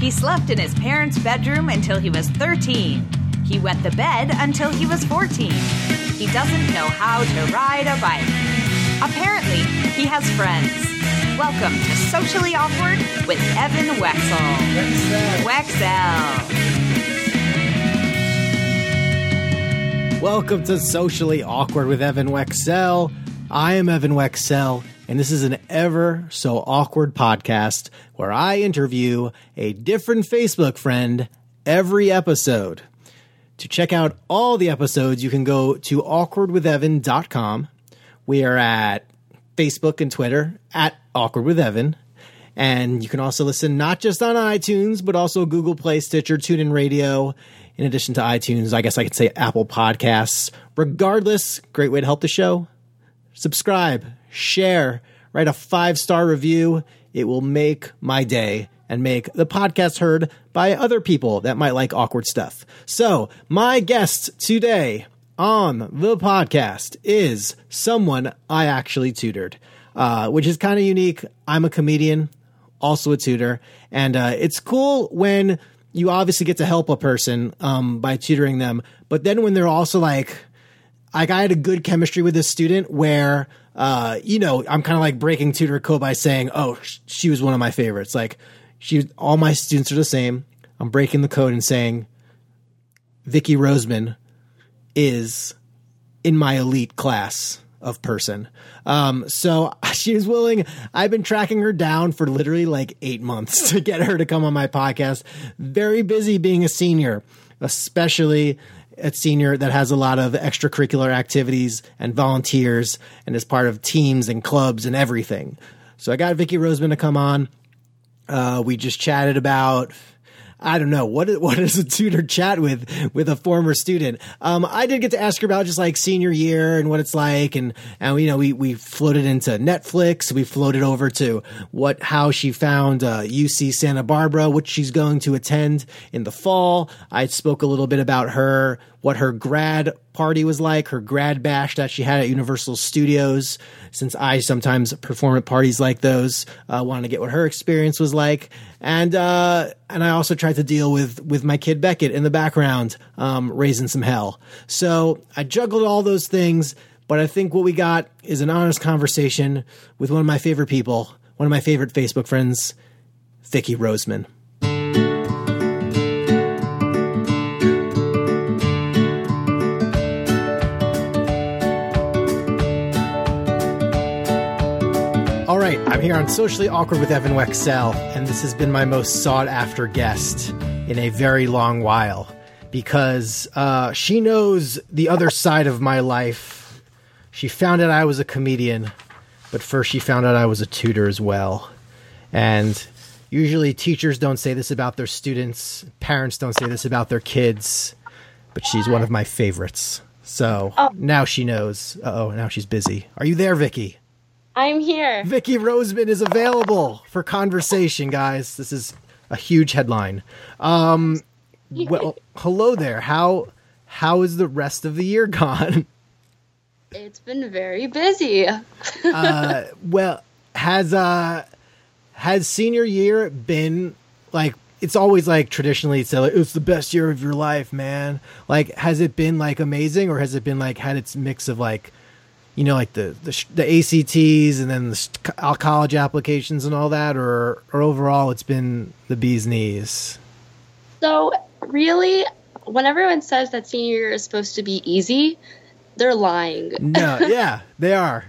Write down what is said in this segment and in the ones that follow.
He slept in his parents' bedroom until he was 13. He wet the bed until he was 14. He doesn't know how to ride a bike. Apparently, he has friends. Welcome to Socially Awkward with Evan Wexel. Wexel. Welcome to Socially Awkward with Evan Wexell. I am Evan Wexell, and this is an ever so awkward podcast where I interview a different Facebook friend every episode. To check out all the episodes, you can go to awkwardwithevan.com. We are at Facebook and Twitter at Awkward with Evan. And you can also listen not just on iTunes, but also Google Play, Stitcher, TuneIn Radio, in addition to iTunes, I guess I could say Apple Podcasts. Regardless, great way to help the show. Subscribe, share, write a five star review. It will make my day and make the podcast heard by other people that might like awkward stuff. So, my guest today on the podcast is someone I actually tutored, uh, which is kind of unique. I'm a comedian, also a tutor, and uh, it's cool when you obviously get to help a person um, by tutoring them, but then when they're also like, like I had a good chemistry with this student where, uh, you know, I'm kind of like breaking tutor code by saying, oh, sh- she was one of my favorites. Like, she, all my students are the same. I'm breaking the code and saying, Vicky Roseman is in my elite class of person. Um, so she was willing. I've been tracking her down for literally like eight months to get her to come on my podcast. Very busy being a senior, especially a senior that has a lot of extracurricular activities and volunteers and is part of teams and clubs and everything. So I got Vicky Roseman to come on. Uh, we just chatted about I don't know what what does a tutor chat with with a former student. Um, I did get to ask her about just like senior year and what it's like, and and you know we we floated into Netflix. We floated over to what how she found uh, UC Santa Barbara, which she's going to attend in the fall. I spoke a little bit about her what her grad party was like, her grad bash that she had at Universal Studios. Since I sometimes perform at parties like those, uh, wanted to get what her experience was like, and uh, and I also tried to deal with with my kid Beckett in the background, um, raising some hell. So I juggled all those things, but I think what we got is an honest conversation with one of my favorite people, one of my favorite Facebook friends, Vicky Roseman. Here on Socially Awkward with Evan Wexell, and this has been my most sought after guest in a very long while because uh, she knows the other side of my life. She found out I was a comedian, but first she found out I was a tutor as well. And usually teachers don't say this about their students, parents don't say this about their kids, but she's one of my favorites. So Oh. now she knows. Uh oh, now she's busy. Are you there, Vicky? I'm here. Vicky Roseman is available for conversation, guys. This is a huge headline. Um, well, hello there. How how is the rest of the year gone? It's been very busy. Uh, well, has uh has senior year been like it's always like traditionally it's like it's the best year of your life, man. Like has it been like amazing or has it been like had its mix of like you know like the the, the ACTs and then the st- college applications and all that or or overall it's been the bee's knees. So, really, when everyone says that senior year is supposed to be easy, they're lying. No, yeah, they are.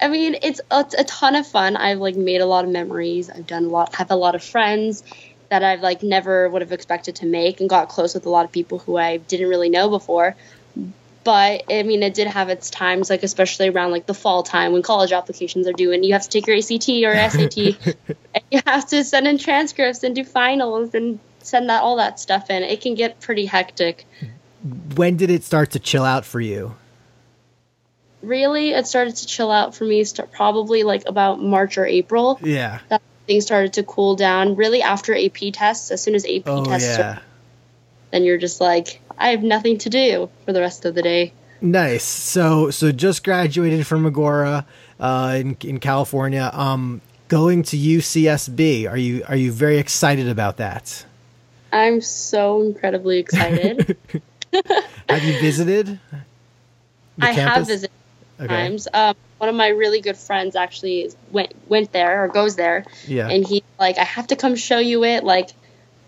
I mean, it's a, a ton of fun. I've like made a lot of memories. I've done a lot, have a lot of friends that I've like never would have expected to make, and got close with a lot of people who I didn't really know before. But I mean, it did have its times, like especially around like the fall time when college applications are due, and you have to take your ACT or SAT, and you have to send in transcripts and do finals and send that all that stuff in. It can get pretty hectic. When did it start to chill out for you? Really, it started to chill out for me. Probably like about March or April. Yeah. that things started to cool down really after AP tests. As soon as AP Oh tests, yeah. then you're just like, I have nothing to do for the rest of the day. Nice. So so just graduated from Agoura uh, in in California. Um, going to UCSB. Are you are you very excited about that? I'm so incredibly excited. have you visited? I campus? have visited okay. times. Um, one of my really good friends actually went went there or goes there. Yeah. And he like, I have to come show you it. Like,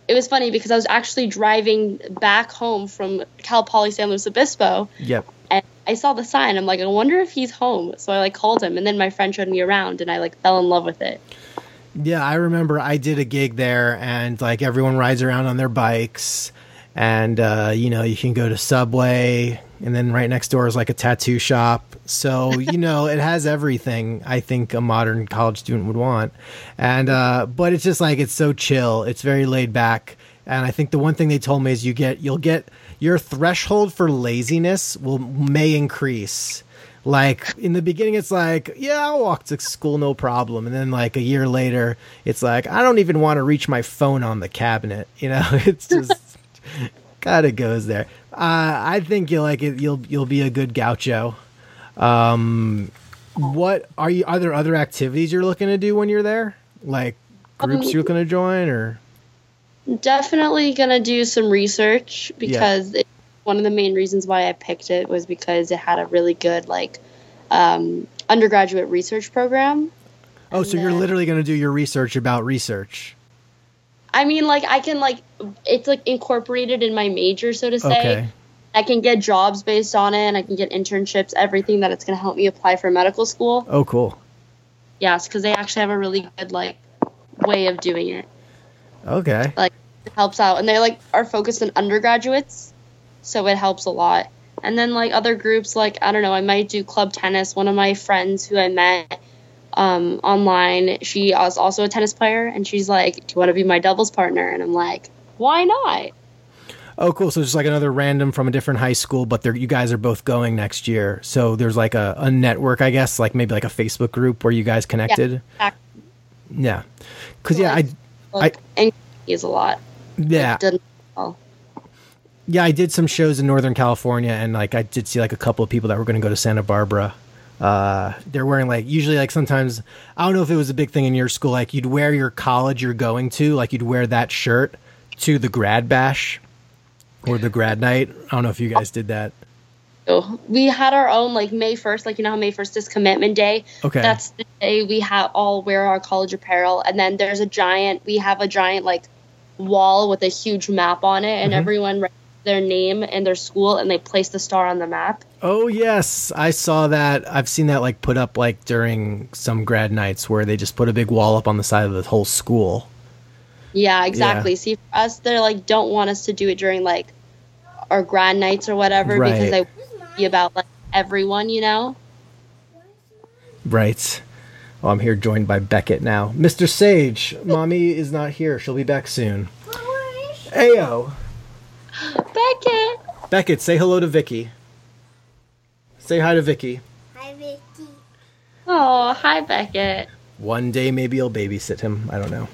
it was funny because I was actually driving back home from Cal Poly San Luis Obispo. Yep. And I saw the sign. I'm like, I wonder if he's home. So I like called him, and then my friend showed me around, and I like fell in love with it. Yeah, I remember I did a gig there, and like everyone rides around on their bikes, and uh, you know you can go to Subway, and then right next door is like a tattoo shop. So you know it has everything I think a modern college student would want, and uh, but it's just like it's so chill. It's very laid back, and I think the one thing they told me is you get you'll get your threshold for laziness will may increase. Like in the beginning it's like yeah i'll walk to school no problem. And then like a year later it's like i don't even want to reach my phone on the cabinet you know? It's just kind of goes there. Uh, i think you'll like it. You'll you'll be a good gaucho. Um what are you are there other activities you're looking to do when you're there? Like groups um, you're looking to join or? Definitely gonna do some research because yeah one of the main reasons why I picked it was because it had a really good like um, undergraduate research program. Oh, and so then, you're literally going to do your research about research. I mean, like I can like it's like incorporated in my major, so to say. Okay. I can get jobs based on it, and I can get internships, everything that it's going to help me apply for medical school. Oh, cool. Yes, because they actually have a really good like way of doing it. Okay. Like it helps out, and they like are focused on undergraduates so it helps a lot. And then like other groups, like I don't know, I might do club tennis. One of my friends who I met um, online, she was also a tennis player, and she's like, "Do you want to be my doubles partner?" And I'm like, "Why not?" Oh, cool. So it's just like another random from a different high school, but you guys are both going next year. So there's like a, a network, I guess, like maybe like a Facebook group where you guys connected. Yeah. Yeah. Cause yeah, I, I, and is a lot. Yeah yeah, I did some shows in Northern California, and like I did see like a couple of people that were going to go to Santa Barbara. Uh, they're wearing like usually like sometimes I don't know if it was a big thing in your school. Like you'd wear your college you're going to, like you'd wear that shirt to the grad bash or the grad night. I don't know if you guys did that. We had our own like May first, like you know how May first is commitment day. Okay, that's the day we have all wear our college apparel, and then there's a giant. We have a giant like wall with a huge map on it, and mm-hmm. everyone writes their name and their school and they place the star on the map. Oh yes, I saw that. I've seen that like put up like during some grad nights where they just put a big wall up on the side of the whole school. Yeah, exactly. Yeah. See, for us, they're like don't want us to do it during like our grad nights or whatever right. because they be about like everyone, you know. Right. Oh, I'm here joined by Beckett now. Mr. Sage, mommy is not here. She'll be back soon. Ayo. Beckett. Beckett, say hello to Vicky. Say hi to Vicky. Hi, Vicky. Oh, hi, Beckett. One day maybe I'll babysit him. I don't know.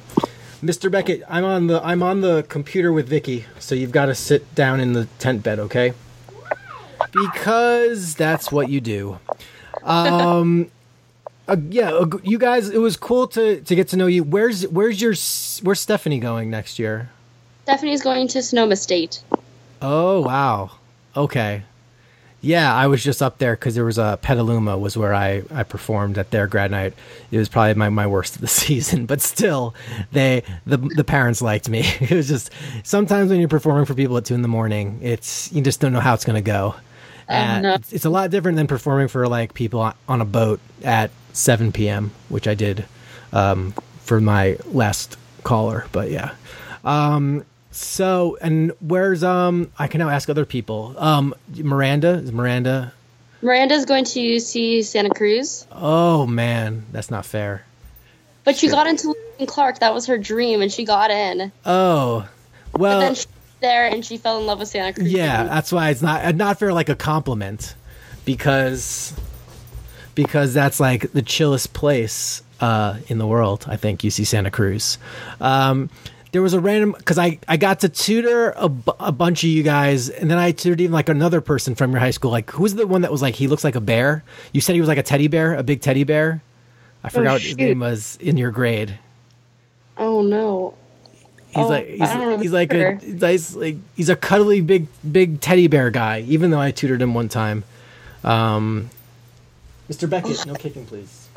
Mr. Beckett, I'm on the I'm on the computer with Vicky, so you've got to sit down in the tent bed, okay? Because that's what you do. Um, uh, yeah, uh, you guys, it was cool to to get to know you. Where's where's your where's Stephanie going next year? Stephanie's going to Sonoma State. Oh wow. Okay. Yeah, I was just up there because there was a Petaluma was where I, I performed at their grad night. It was probably my, my worst of the season, but still, they the the parents liked me. It was just sometimes when you're performing for people at two in the morning, it's you just don't know how it's gonna go. Uh, no. it's, it's, a lot different than performing for like people on a boat at 7 p.m., which I did um, for my last caller. But yeah, um, so, and where's um? I can now ask other people. Um, Miranda is Miranda. Miranda's going to see Santa Cruz. Oh man, that's not fair. But she got into Clark. That was her dream, and she got in. Oh, well. But then she there, and she fell in love with Santa Cruz. Yeah, that's why it's not not fair. Like a compliment, because because that's like the chillest place uh, in the world. I think UC Santa Cruz. Um, there was a random because I I got to tutor a, a bunch of you guys, and then I tutored even like another person from your high school. Like who's the one that was like he looks like a bear? You said he was like a teddy bear, a big teddy bear. I forgot what his name was in your grade. Oh no. He's Oh, like he's, he's like a nice like he's a cuddly big big teddy bear guy. Even though I tutored him one time. Um, Mr. Beckett, no kicking, please.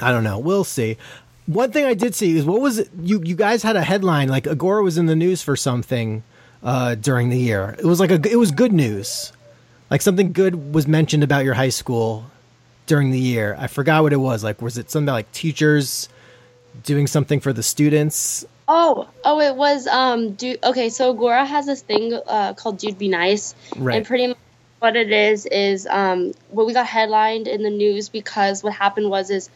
I don't know. We'll see. One thing I did see is what was it? You you guys had a headline like Agoura was in the news for something uh, during the year. It was like a it was good news, like something good was mentioned about your high school during the year. I forgot what it was. Like was it something like teachers doing something for the students? Oh, oh, it was um. Dude, okay, so Agoura has this thing uh, called "Dude Be Nice," Right. and pretty much what it is is um. Well, we got headlined in the news because what happened was is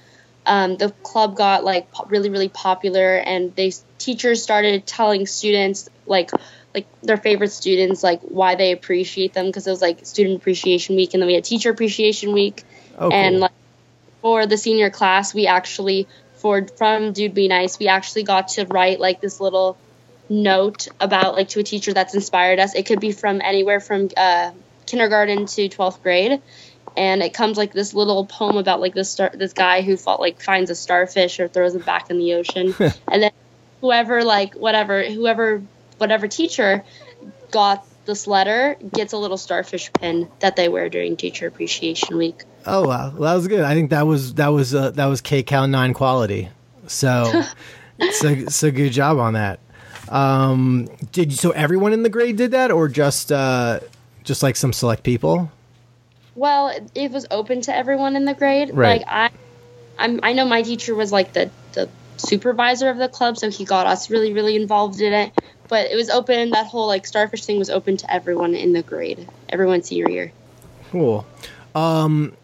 um the club got like really really popular and they teachers started telling students like like their favorite students like why they appreciate them because it was like student appreciation week and then we had teacher appreciation week. Oh, and cool. like for the senior class we actually for from dude be nice we actually got to write like this little note about like to a teacher that's inspired us. It could be from anywhere from uh, kindergarten to 12th grade and it comes like this little poem about like this star this guy who fought like finds a starfish or throws it back in the ocean and then whoever like whatever whoever whatever teacher got this letter gets a little starfish pin that they wear during teacher appreciation week Oh wow, well, that was good. I think that was that was uh, that was KCAL nine quality. So, so so good job on that. Um, did so everyone in the grade did that, or just uh, just like some select people? Well, it- was open to everyone in the grade. Right. Like I, I'm, I know my teacher was like the the supervisor of the club, so he got us really really involved in it. But it was open. That whole like starfish thing was open to everyone in the grade, everyone senior year. Cool. Um,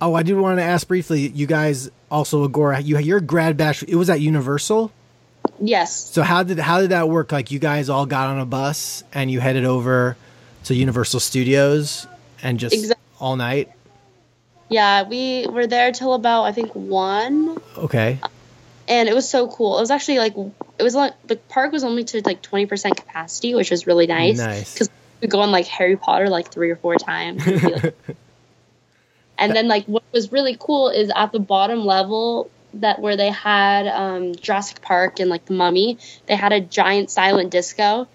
oh, I did want to ask briefly. You guys also Agoura. You your grad bash. It was at Universal. Yes. So how did how did that work? Like you guys all got on a bus and you headed over to Universal Studios and just Exact- all night. Yeah, we were there till about I think one, Okay. and it was so cool. It was actually like it was like the park was only to like twenty percent capacity, which was really nice. Nice. because we go on like Harry Potter like three or four times. Like- and then like what was really cool is at the bottom level that where they had um, Jurassic Park and like the Mummy, they had a giant silent disco.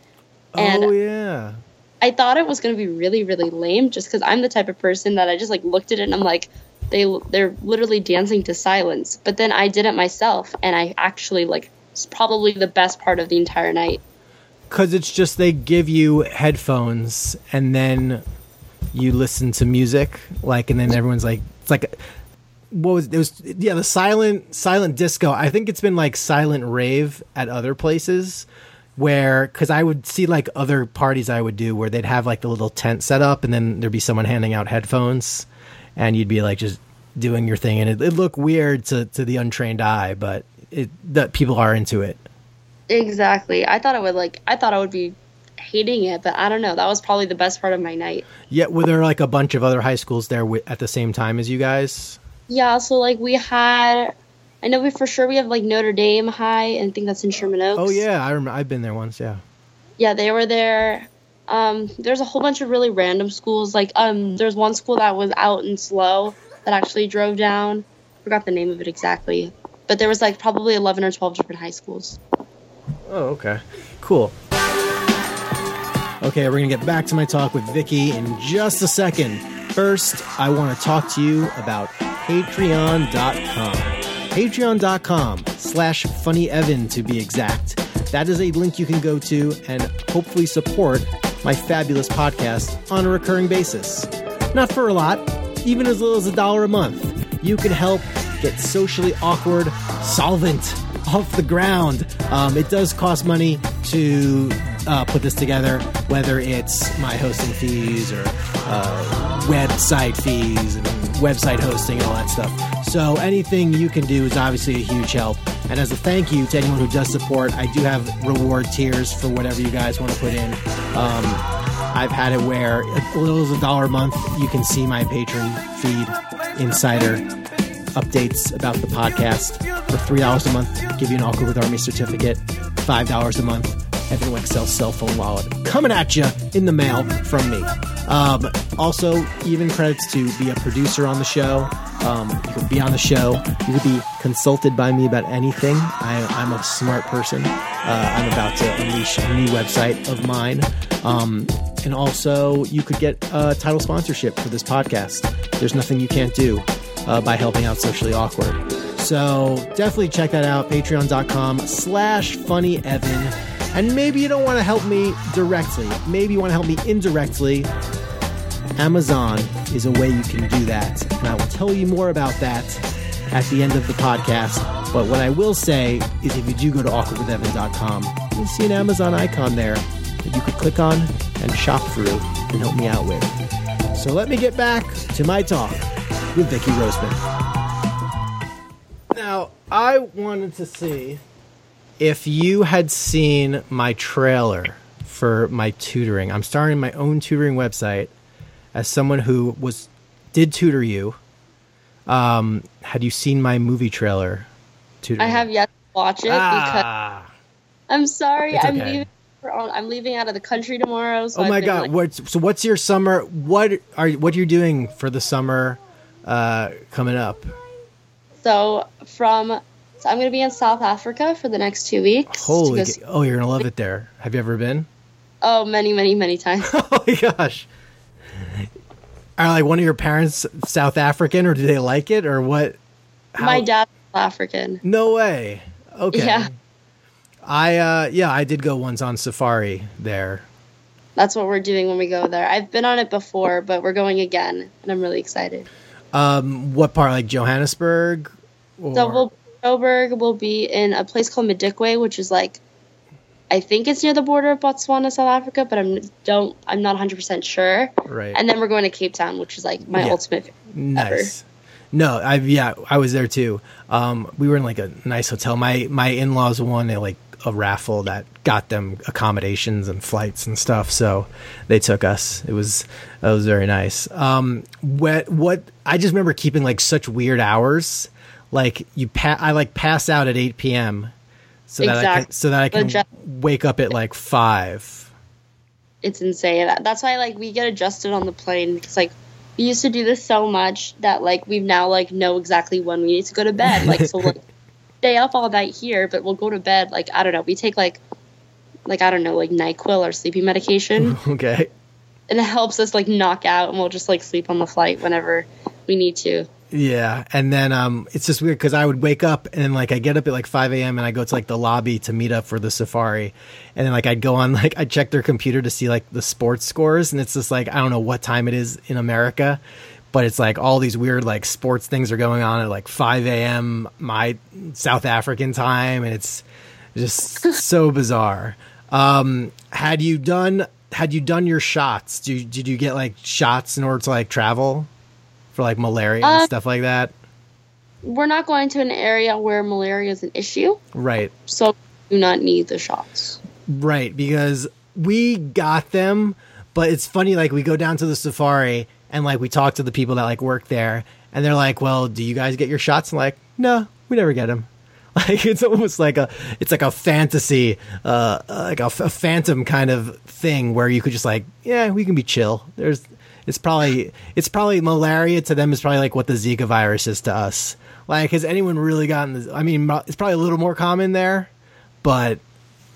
And oh yeah. I thought it was going to be really, really lame just because I'm the type of person that I just like looked at it and I'm like, they they're literally dancing to silence. But then I did it myself and I actually like it's probably the best part of the entire night. Because it's just they give you headphones and then you listen to music, like, and then everyone's like, it's like, what was it was yeah the silent silent disco. I think it's been like silent rave at other places where because I would see like other parties I would do where they'd have like the little tent set up and then there'd be someone handing out headphones and you'd be like just doing your thing and it, it'd look weird to to the untrained eye, but it that people are into it. Exactly. I thought I would like I thought I would be hating it, but I don't know. That was probably the best part of my night. Yeah, were there like a bunch of other high schools there wi- at the same time as you guys? Yeah, so like we had I know we for sure we have like Notre Dame High and I think that's in Sherman Oaks. Oh yeah, I remember. I've been there once. Yeah. Yeah, they were there. Um, there's a whole bunch of really random schools. Like, um, there's one school that was out in SLO that actually drove down. Forgot the name of it exactly, but there was like probably 11 or 12 different high schools. Oh, okay. Cool. Okay, we're gonna get back to my talk with Vicky in just a second. First, I want to talk to you about Patreon.com. Patreon.com slash FunnyEvan to be exact. That is a link you can go to and hopefully support my fabulous podcast on a recurring basis. Not for a lot, even as little as a dollar a month. You can help get socially awkward solvent off the ground. Um, it does cost money to uh, put this together, whether it's my hosting fees or uh, website fees and website hosting and all that stuff. So anything you can do is obviously a huge help. And as a thank you to anyone who does support, I do have reward tiers for whatever you guys want to put in. Um, I've had it where as little as a dollar a month, you can see my Patreon feed, insider updates about the podcast. For three dollars a month, give you an Awkward with Army certificate. Five dollars a month, Evan Wexel cell phone wallet coming at you in the mail from me. Um, also, even credits to be a producer on the show. Um, you could be on the show. You could be consulted by me about anything. I, I'm a smart person. Uh, I'm about to unleash a new website of mine. Um, and also, you could get a title sponsorship for this podcast. There's nothing you can't do uh, by helping out Socially Awkward. So definitely check that out. Patreon.com slash funny Evan. And maybe you don't want to help me directly. Maybe you want to help me indirectly. Amazon is a way you can do that. And I will tell you more about that at the end of the podcast. But what I will say is if you do go to awkwardwithevan.com, you'll see an Amazon icon there that you could click on and shop through and help me out with. So let me get back to my talk with Vicky Roseman. Now, I wanted to see if you had seen my trailer for my tutoring. I'm starting my own tutoring website as someone who was did tutor you. Um, had you seen my movie trailer? Tutoring? I have yet to watch it because Ah, I'm sorry. It's I'm leaving. I'm leaving out of the country tomorrow. So oh my god! like- what? So what's your summer? What are what are you doing for the summer uh, coming up? So from so I'm going to be in South Africa for the next two weeks. to Holy! go oh, you're gonna love it there. Have you ever been? oh, many, many, many times. oh my gosh! Are like one of your parents South African, or do they like it, or what? How- My dad's African. No way. Okay. Yeah. I uh yeah, I did go once on safari there. That's what we're doing when we go there. I've been on it before, but we're going again, and I'm really excited. Um what part like Johannesburg? Or, So will be in a place called Madikwe, which is like I think it's near the border of Botswana, South Africa, but I'm don't I'm not 100 percent sure. right. And then we're going to Cape Town, which is like my Yeah. ultimate. nice. No, I've yeah, I was there too. Um we were in like a nice hotel. My my in-laws won a like a raffle that got them accommodations and flights and stuff, so they took us. It was it was very nice. Um what what I just remember keeping like such weird hours. Like you pa- I like pass out at 8 p.m. so that I can so that I can Adjust- wake up at like 5. It's insane. That's why like we get adjusted on the plane because like we used to do this so much that like we've now like know exactly when we need to go to bed. Like so like stay up all night here, but we'll go to bed like I don't know. We take like like I don't know like NyQuil or sleeping medication. Okay. and it helps us like knock out and we'll just like sleep on the flight whenever we need to Yeah, and then um, it's just weird because I would wake up and like I get up at like five a.m. and I go to like the lobby to meet up for the safari, and then like I'd go on like I check their computer to see like the sports scores, and it's just like I don't know what time it is in America, but it's like all these weird like sports things are going on at like five a.m. my South African time, and it's just so bizarre. Um, had you done had you done your shots? Do did you get like shots in order to like travel for like malaria and Uh, stuff like that? we're not going to an area where malaria is an issue Right, so do not need the shots right. Because we got them, but it's funny. Like we go down to the safari and like we talk to the people that like work there, and they're like, "Well, do you guys get your shots?" I'm like, "No, we never get them." Like it's almost like a it's like a fantasy, uh, like a, f- a phantom kind of thing where you could just like, yeah, we can be chill. There's it's probably it's probably malaria to them is probably like what the Zika virus is to us. Like, has anyone really gotten this? I mean, it's probably a little more common there, but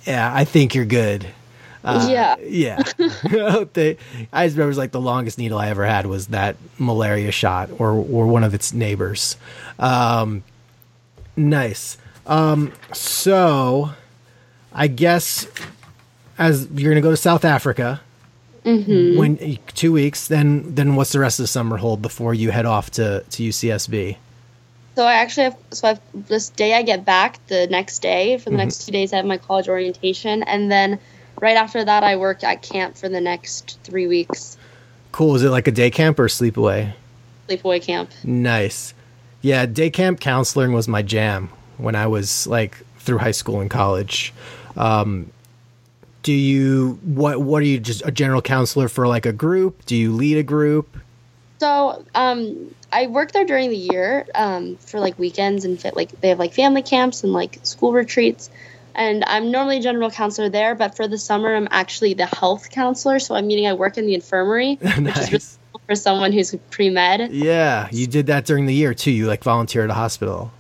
yeah, I think you're good. Uh, yeah Yeah. they, I just remember it was like the longest needle I ever had was that malaria shot or, or one of its neighbors. Um, nice. Um, so I guess as you're going to go to South Africa when two weeks, then, then what's the rest of the summer hold before you head off to, to UCSB? so i actually have so i've this day i get back the next day for the next two days i have my college orientation and then right after that i work at camp for the next three weeks Cool. Is it like a day camp or sleepaway? sleepaway camp Nice. Yeah, day camp counseling was my jam when I was like through high school and college. Um, do you what what are you just a general counselor for like a group? Do you lead a group? So, um, I work there during the year um, for like weekends and fit, like they have like family camps and like school retreats. And I'm normally general counselor there, but for the summer, I'm actually the health counselor. So I'm meaning I work in the infirmary, which is nice. responsible for someone who's pre med. Yeah, you did that during the year too. You like volunteer at a hospital.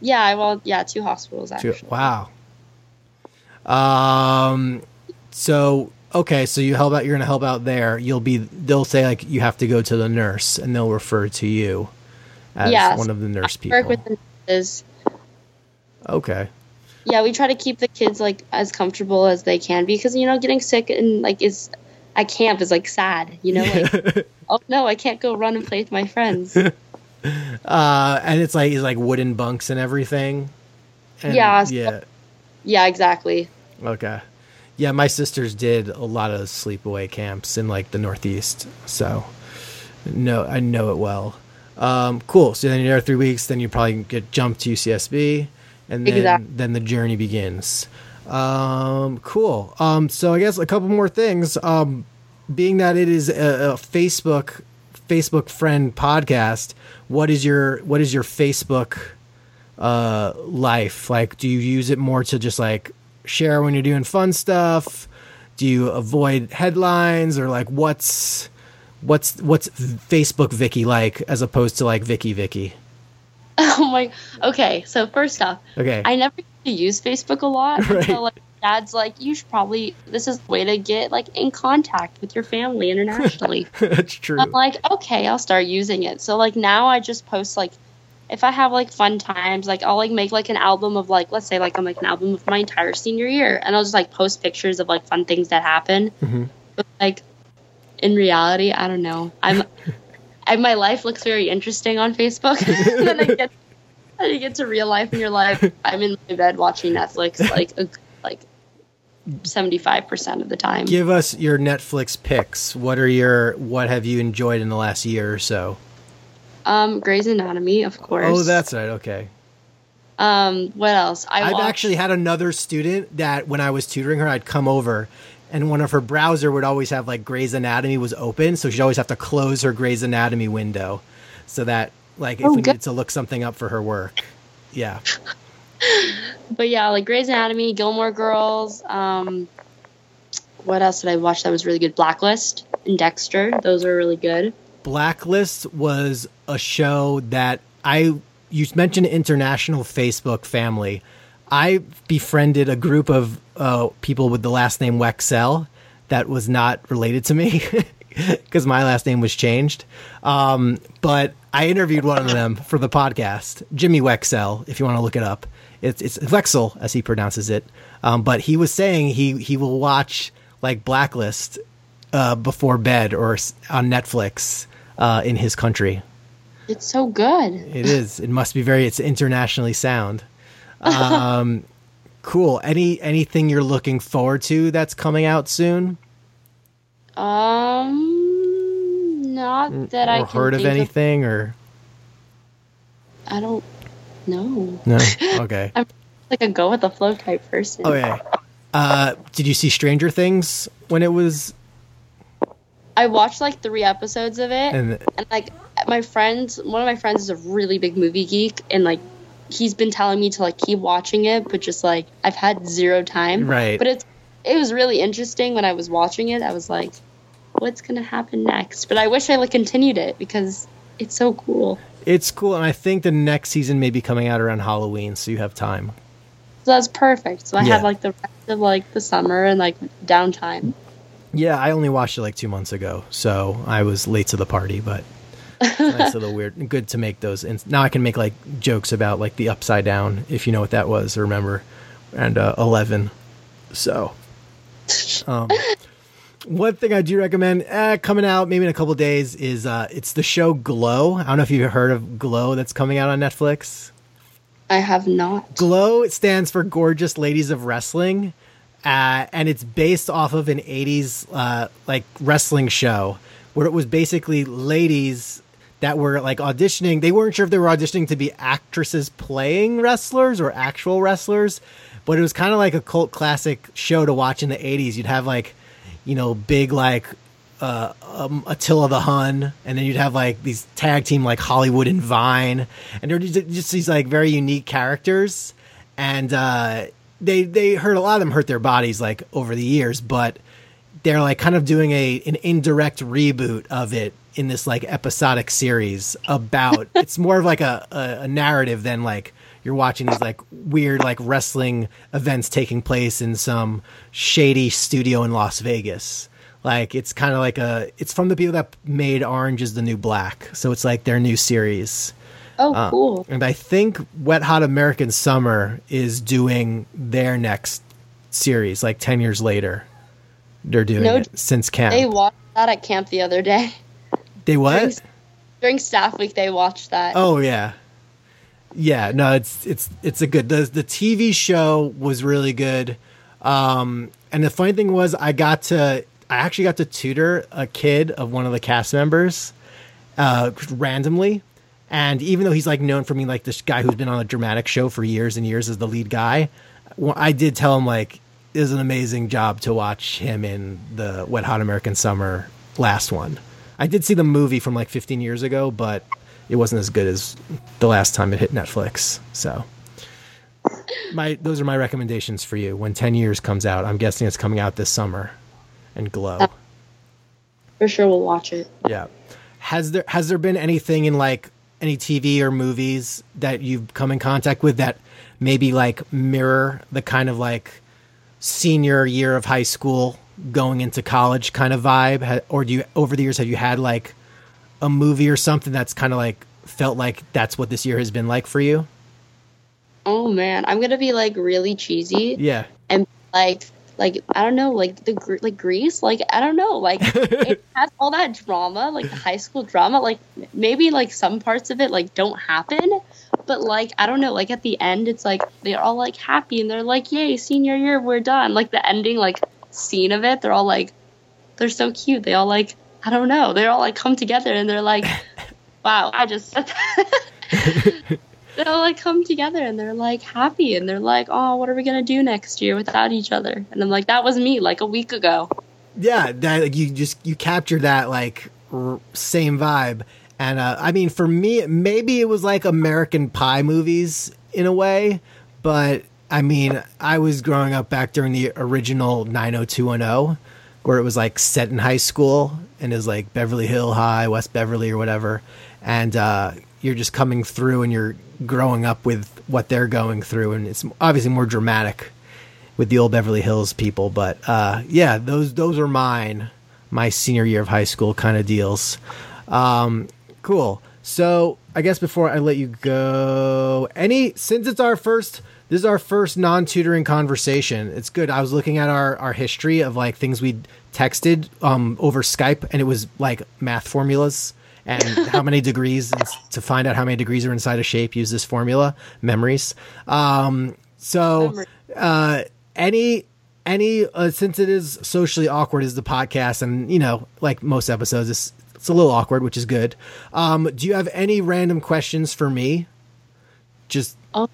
Yeah, I well, yeah, two hospitals Two- actually. Wow. Um. So okay, so you help out. You're gonna help out there. You'll be. They'll say like you have to go to the nurse, and they'll refer to you as Yes. one of the nurse people. Work with the nurses. okay. Yeah, we try to keep the kids like as comfortable as they can because you know getting sick and like is at camp is like sad. You know, like oh no, I can't go run and play with my friends. Uh, and it's like it's like wooden bunks and everything. And- Yeah, Yeah. yeah, exactly. Okay. Yeah, my sisters did a lot of sleepaway camps in like the Northeast, so no, I know it well. Um, cool. So then you're there three weeks, then you probably get jumped to UCSB, and then Exact- then the journey begins. Um, cool. Um, so I guess a couple more things. Um, being that it is a, a Facebook Facebook friend podcast, what is your what is your Facebook uh life like do you use it more to just like share when you're doing fun stuff do you avoid headlines or like what's what's what's facebook vicky like as opposed to like vicky vicky Oh my. Okay, so first off, okay I never used use Facebook a lot Right. until like dad's like, you should probably this is the way to get like in contact with your family internationally. that's true I'm like, okay, I'll start using it. So like now I just post like if I have like fun times, like I'll like make like an album of like let's say like I'm like an album of my entire senior year and I'll just like post pictures of like fun things that happen. Mhm. But like in reality, I don't know. I'm I, my life looks very interesting on Facebook. and then I get then you get to real life in your life. I'm in my bed watching Netflix like a, like 75% of the time. give us your netflix picks what are your what have you enjoyed in the last year or so Um Grey's Anatomy, of course. oh that's right okay Um, what else? I I've watched- actually had another student that when I was tutoring her, I'd come over and one of her browser would always have like Grey's Anatomy was open, so she'd always have to close her Grey's Anatomy window so that like if Oh, we good. needed to look something up for her work. Yeah. but yeah, like Grey's Anatomy, Gilmore Girls. Um, what else did I watch that was really good? Blacklist and Dexter. Those are really good. Blacklist was a show that I you mentioned international Facebook family. I befriended a group of uh, people with the last name Wexel that was not related to me because my last name was changed. Um, but I interviewed one of them for the podcast, Jimmy Wexel, if you want to look it up. It's it's Wexel as he pronounces it. Um, but he was saying he he will watch like Blacklist uh, before bed or on Netflix uh, in his country. It's so good. It is. It must be very. It's internationally sound. Um, cool. Any anything you're looking forward to that's coming out soon? Um, not that I or can heard of anything? Or I don't know. no? Okay. I'm like a go with the flow type person. Okay. Uh, did you see Stranger Things when it was? I watched like three episodes of it, And and like my friends, one of my friends is a really big movie geek, and like he's been telling me to like keep watching it, but just like I've had zero time. Right. But it's it was really interesting when I was watching it. I was like, what's gonna happen next? But I wish I like continued it because it's so cool. it's cool. And I think the next season may be coming out around Halloween, so you have time. So that's perfect. So I Yeah. have like the rest of like the summer and like downtime. Yeah, I only watched it like two months ago, so I was late to the party, but it's nice little weird. Good to make those. And now I can make like jokes about like the upside down, if you know what that was, remember, and uh, eleven. So, um, one thing I do recommend eh, coming out maybe in a couple days is uh, it's the show Glow. I don't know if you've heard of Glow that's coming out on Netflix. I have not. Glow stands for Gorgeous Ladies of Wrestling, uh, and it's based off of an '80s uh, like wrestling show where it was basically ladies that were like auditioning. They weren't sure if they were auditioning to be actresses playing wrestlers or actual wrestlers, but it was kind of like a cult classic show to watch in the '80s. You'd have like, you know, big like uh, um, Attila the Hun, and then you'd have like these tag team like Hollywood and Vine, and they're just, just these like very unique characters, and uh, they they hurt a lot of them hurt their bodies like over the years, but they're like kind of doing a an indirect reboot of it in this like episodic series about it's more of like a, a, a narrative than like you're watching these like weird like wrestling events taking place in some shady studio in Las Vegas. Like it's kind of like a it's from the people that made Orange is the New Black. So it's like their new series. Oh, Uh, cool. And I think Wet Hot American Summer is doing their next series like 10 years later. They're doing No, it since camp. They watched that at camp the other day. They what? During, during staff week, they watched that. Oh yeah, yeah. No, it's it's it's a good. The the TV show was really good. Um, and the funny thing was, I got to I actually got to tutor a kid of one of the cast members, uh, randomly. And even though he's like known for being like this guy who's been on a dramatic show for years and years as the lead guy, well, I did tell him like was an amazing job to watch him in the Wet Hot American Summer last one. I did see the movie from like 15 years ago, but it wasn't as good as the last time it hit Netflix. So my those are my recommendations for you. When 10 years comes out, I'm guessing it's coming out this summer and glow. For sure, we'll watch it. Yeah. Has there has there been anything in like any TV or movies that you've come in contact with that maybe like mirror the kind of like senior year of high school going into college kind of vibe or do you over the years have you had like a movie or something that's kind of like felt like that's what this year has been like for you? Oh man, I'm gonna be like really cheesy Yeah. and like like I don't know, like the like Grease, like I don't know, like it has all that drama, like the high school drama. Like maybe like some parts of it like don't happen, but like I don't know, like at the end, it's like they're all like happy and they're like, "Yay, senior year, we're done!" Like the ending, like scene of it, they're all like, they're so cute. They all like I don't know, they're all like come together and they're like, "Wow, I just." said that." they all like come together and they're like happy and they're like, oh, what are we gonna do next year without each other? And I'm like, that was me like a week ago. yeah that like, you just you capture that like r- same vibe and uh, i mean for me maybe it was like american pie movies in a way but i mean i was growing up back during the original 90210 where it was like set in high school and is like beverly hill high west beverly or whatever and uh, you're just coming through and you're growing up with what they're going through and it's obviously more dramatic with the old Beverly Hills people. But uh, yeah, those those are mine, my senior year of high school kind of deals. Um, cool. So I guess before I let you go, any since it's our first, this is our first non-tutoring conversation. It's good. I was looking at our our history of like things we texted um, over Skype, and it was like math formulas. And how many degrees to find out how many degrees are inside a shape? Use this formula. Memories. Um, so, uh, any any uh, since it is socially awkward as the podcast and you know like most episodes it's, it's a little awkward which is good um do you have any random questions for me just Oh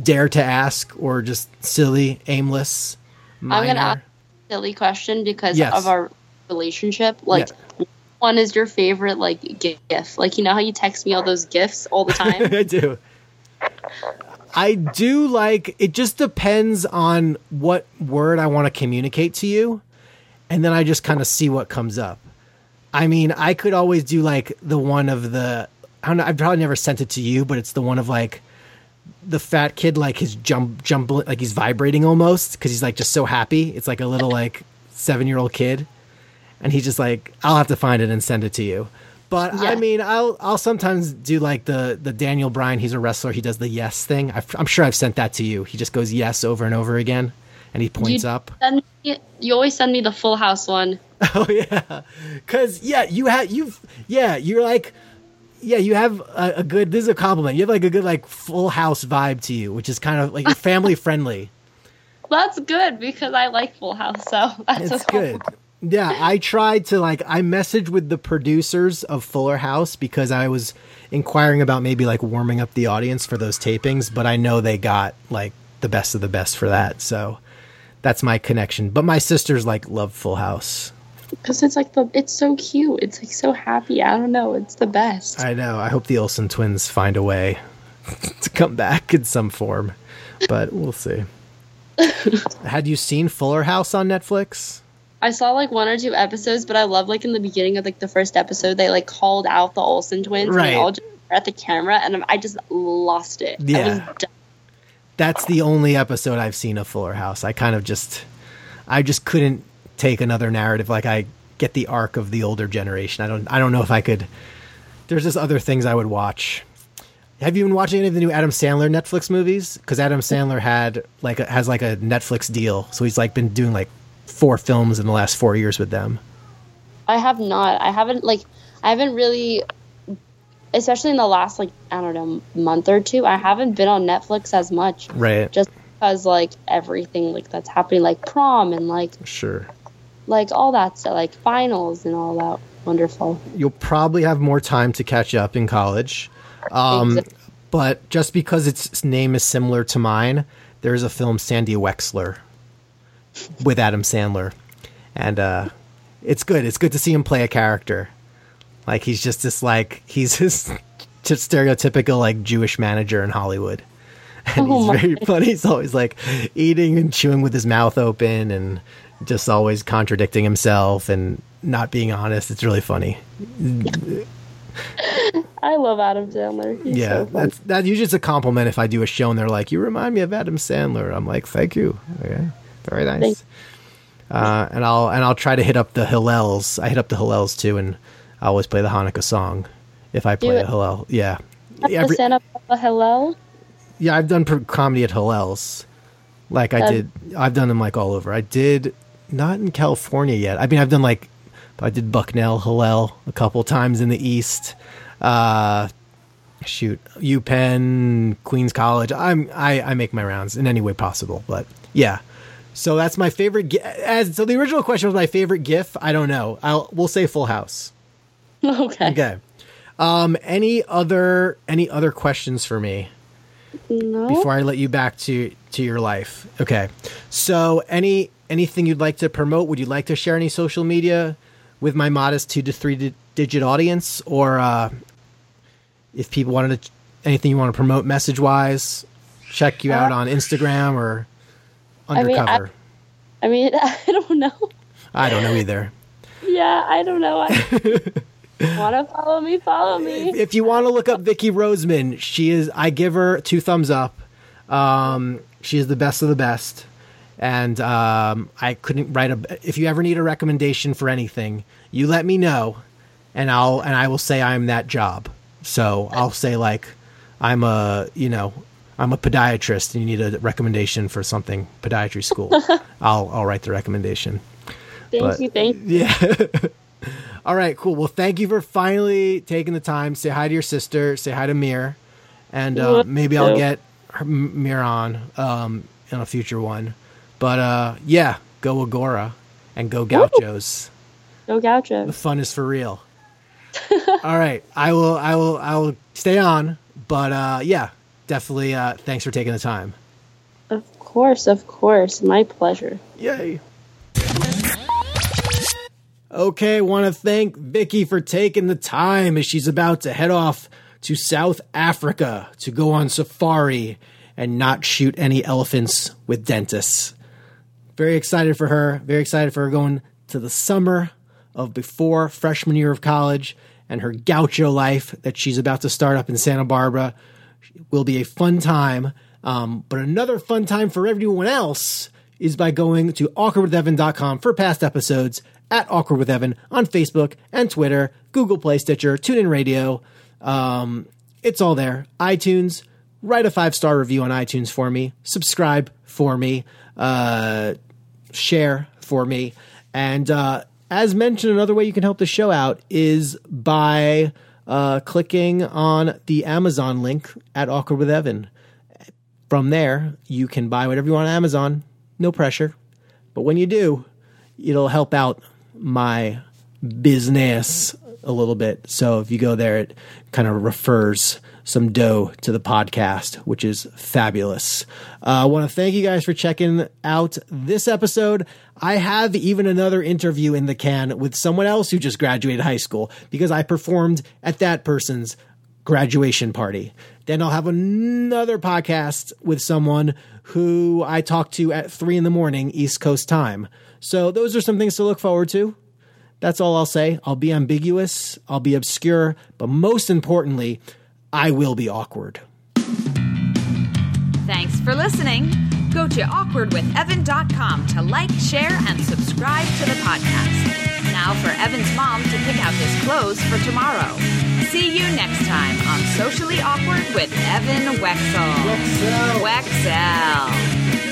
dare to ask or just silly aimless I'm gonna ask a silly question because Yes. of our relationship. Like one is your favorite like GIF? Like you know how you text me all those GIFs all the time? I do. I do like it just depends on what word I want to communicate to you and then I just kind of see what comes up. I mean, I could always do like the one of the I don't know, I've probably never sent it to you, but it's the one of like the fat kid like his jump jump like he's vibrating almost cuz he's like just so happy. It's like a little like 7-year-old kid and he's just like I'll have to find it and send it to you. But I mean, I'll I'll sometimes do like the the Daniel Bryan. He's a wrestler. He does the yes thing. I've, I'm sure I've sent that to you. He just goes yes over and over again, and he points You- up. Send me, you always send me the Full House one. Oh yeah, because yeah, you have you've yeah, you're like yeah, you have a, a good. This is a compliment. You have like a good like Full House vibe to you, which is kind of like you're family friendly. That's good because I like Full House, so that's It's a good. Yeah, I tried to like I messaged with the producers of Fuller House because I was inquiring about maybe like warming up the audience for those tapings, but I know they got like the best of the best for that. So that's my connection. But my sisters like love Full House. Because it's like the it's so cute. It's like so happy. I don't know. It's the best. I know. I hope the Olsen twins find a way to come back in some form, but we'll see. Had you seen Fuller House on Netflix? I saw like one or two episodes, but I love like in the beginning of like the first episode, they like called out the Olsen twins and Right. they all just were at the camera, and I just lost it. Yeah. That's the only episode I've seen of Fuller House. I kind of just, I just couldn't take another narrative. Like I get the arc of the older generation. I don't, I don't know if I could. There's just other things I would watch. Have you been watching any of the new Adam Sandler Netflix movies? Because Adam Sandler had like a, has like a Netflix deal, so he's like been doing like four films in the last four years with them. I have not. I haven't like I haven't really especially in the last like I don't know month or two, I haven't been on Netflix as much Right. just because like everything like that's happening like prom and like Sure. Like all that stuff like finals and all that wonderful. you'll probably have more time to catch up in college. Um, Exact- but just because its name is similar to mine, there's a film Sandy Wexler with Adam Sandler, and uh, it's good. It's good to see him play a character. Like he's just this like he's this stereotypical like Jewish manager in Hollywood. And Oh he's very funny. He's always like eating and chewing with his mouth open and just always contradicting himself and not being honest. It's really funny. I love Adam Sandler. He's yeah, so that's that usually is a compliment if I do a show and they're like, "You remind me of Adam Sandler." I'm like, "Thank you." Okay, very nice. Uh, and I'll and I'll try to hit up the Hillels. I hit up the Hillels too, and I always play the Hanukkah song if I play a Hillel. Yeah, Every- stand up a hello. yeah. I've done comedy at Hillels. Like I Um, did, I've done them like all over. I did not in California yet. I mean, I've done like I did Bucknell Hillel a couple times in the East. Uh, shoot, UPenn, Queens College. I'm I, I make my rounds in any way possible. But yeah, so that's my favorite. As so, the original question was my favorite GIF. I don't know. I'll we'll say Full House. Okay. Okay. Um, any other any other questions for me? No. before I let you back to to your life. Okay. So any anything you'd like to promote? Would you like to share any social media with my modest two to three di- digit audience, or uh, if people wanted to anything you want to promote message wise, check you out on Instagram or Uh, mean, I- undercover. I mean, I don't know. I don't know either. Yeah, I don't know. I want to follow me, follow me. if you want to look up Vicky Roseman, she is. I give her two thumbs up. Um, she is the best of the best, and um, I couldn't write a. If you ever need a recommendation for anything, you let me know, and I'll and I will say I'm that job. So I'll say like, I'm a you know. I'm a podiatrist, and you need a recommendation for something podiatry school. I'll I'll write the recommendation. Thank but- you, thank you. Yeah. All right, cool. Well, thank you for finally taking the time. Say hi to your sister. Say hi to Mir, and uh, maybe I'll get her, Mir on um, in a future one. But uh, yeah, go Agoura and go Gauchos. Go Gaucho. The fun is for real. All right, I will. I will. I will stay on. But uh, yeah, definitely. Uh, thanks for taking the time. Of course, of course. My pleasure. Yay. Okay, want to thank Vicky for taking the time as she's about to head off to South Africa to go on safari and not shoot any elephants with dentists. Very excited for her. Very excited for her going to the summer of before freshman year of college and her gaucho life that she's about to start up in Santa Barbara will be a fun time. Um, but another fun time for everyone else is by going to awkwardwithevan.com for past episodes at Awkward with Evan on Facebook and Twitter, Google Play, Stitcher, TuneIn Radio. Um, it's all there. iTunes. Write a five star review on iTunes for me. Subscribe for me. Uh, share for me. And uh, as mentioned, another way you can help the show out is by uh, clicking on the Amazon link at Awkward with Evan. From there, you can buy whatever you want on Amazon. No pressure. But when you do, it'll help out my business a little bit. So if you go there, it kind of refers some dough to the podcast, which is fabulous. Uh, I want to thank you guys for checking out this episode. I have even another interview in the can with someone else who just graduated high school because I performed at that person's graduation party. Then I'll have another podcast with someone who I talk to at three in the morning, East Coast time. So those are some things to look forward to. That's all I'll say. I'll be ambiguous, I'll be obscure, but most importantly, I will be awkward. Thanks for listening. Go to awkwardwithevan.com to like, share, and subscribe to the podcast. Now for Evan's mom to pick out his clothes for tomorrow. See you next time on Socially Awkward with Evan Wexel. Wexel. Wexel.